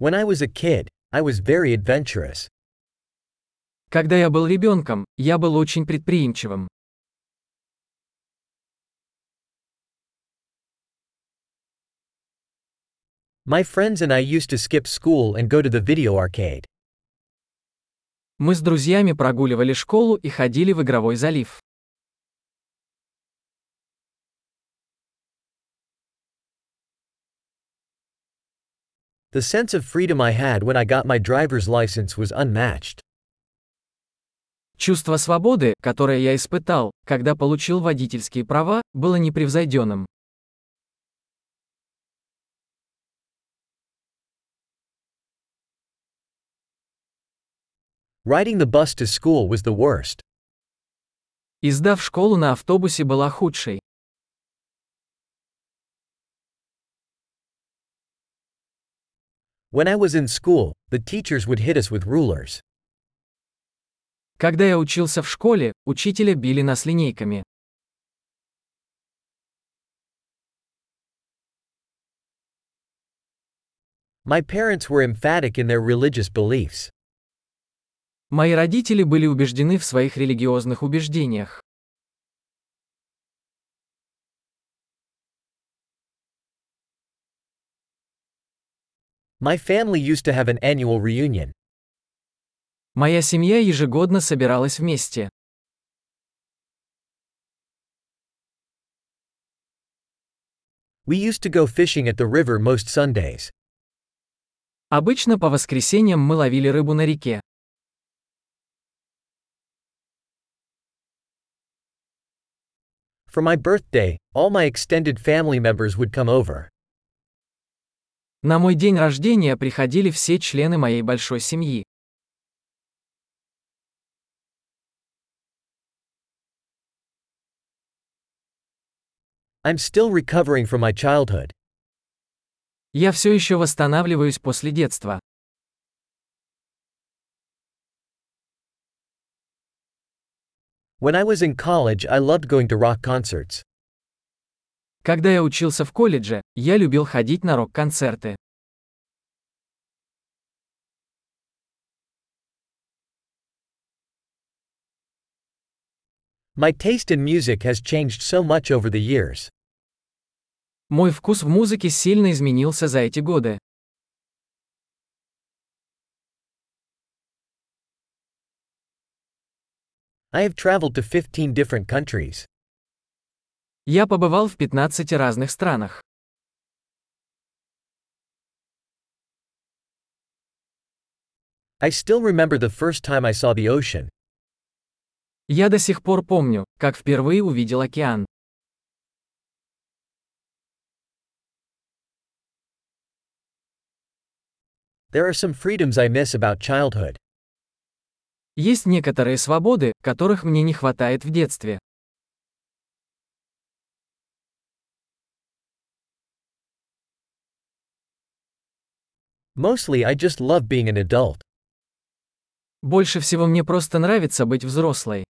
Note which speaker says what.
Speaker 1: When I was a kid, I was very adventurous.
Speaker 2: Когда я был ребенком, я был очень предприимчивым.
Speaker 1: My friends and I used to skip school and go to the video arcade.
Speaker 2: Мы с друзьями прогуливали школу и ходили в игровой залив.
Speaker 1: The sense of freedom I had when I got my driver's license was unmatched.
Speaker 2: Чувство свободы, которое я испытал, когда получил водительские права, было непревзойденным.
Speaker 1: Riding the bus to school was the worst.
Speaker 2: Езда в школу на автобусе была худшей.
Speaker 1: When I was in school, the teachers would hit us with rulers.
Speaker 2: Когда я учился в школе, учителя били нас линейками.
Speaker 1: My parents were emphatic in their religious beliefs.
Speaker 2: Мои родители были убеждены в своих религиозных убеждениях.
Speaker 1: My family used to have an annual reunion.
Speaker 2: Моя семья ежегодно собиралась вместе.
Speaker 1: We used to go fishing at the river most Sundays.
Speaker 2: Обычно по воскресеньям мы ловили рыбу на реке.
Speaker 1: For my birthday, all my extended family members would come over.
Speaker 2: На мой день рождения приходили все члены моей большой семьи.
Speaker 1: I'm still recovering from my childhood.
Speaker 2: Я все еще восстанавливаюсь после детства.
Speaker 1: When I was in college, I loved going to rock concerts.
Speaker 2: Когда я учился в колледже, я любил ходить на рок-концерты.
Speaker 1: My taste in music has changed so much over the years.
Speaker 2: Мой вкус в музыке сильно изменился за эти годы.
Speaker 1: I have traveled to 15 different countries.
Speaker 2: Я побывал в 15 разных странах.
Speaker 1: I still remember the first time I saw the ocean.
Speaker 2: Я до сих пор помню, как впервые увидел океан.
Speaker 1: There are some freedoms I miss about childhood.
Speaker 2: Есть некоторые свободы, которых мне не хватает в детстве.
Speaker 1: Mostly I just love being an adult.
Speaker 2: Больше всего мне просто нравится быть взрослой.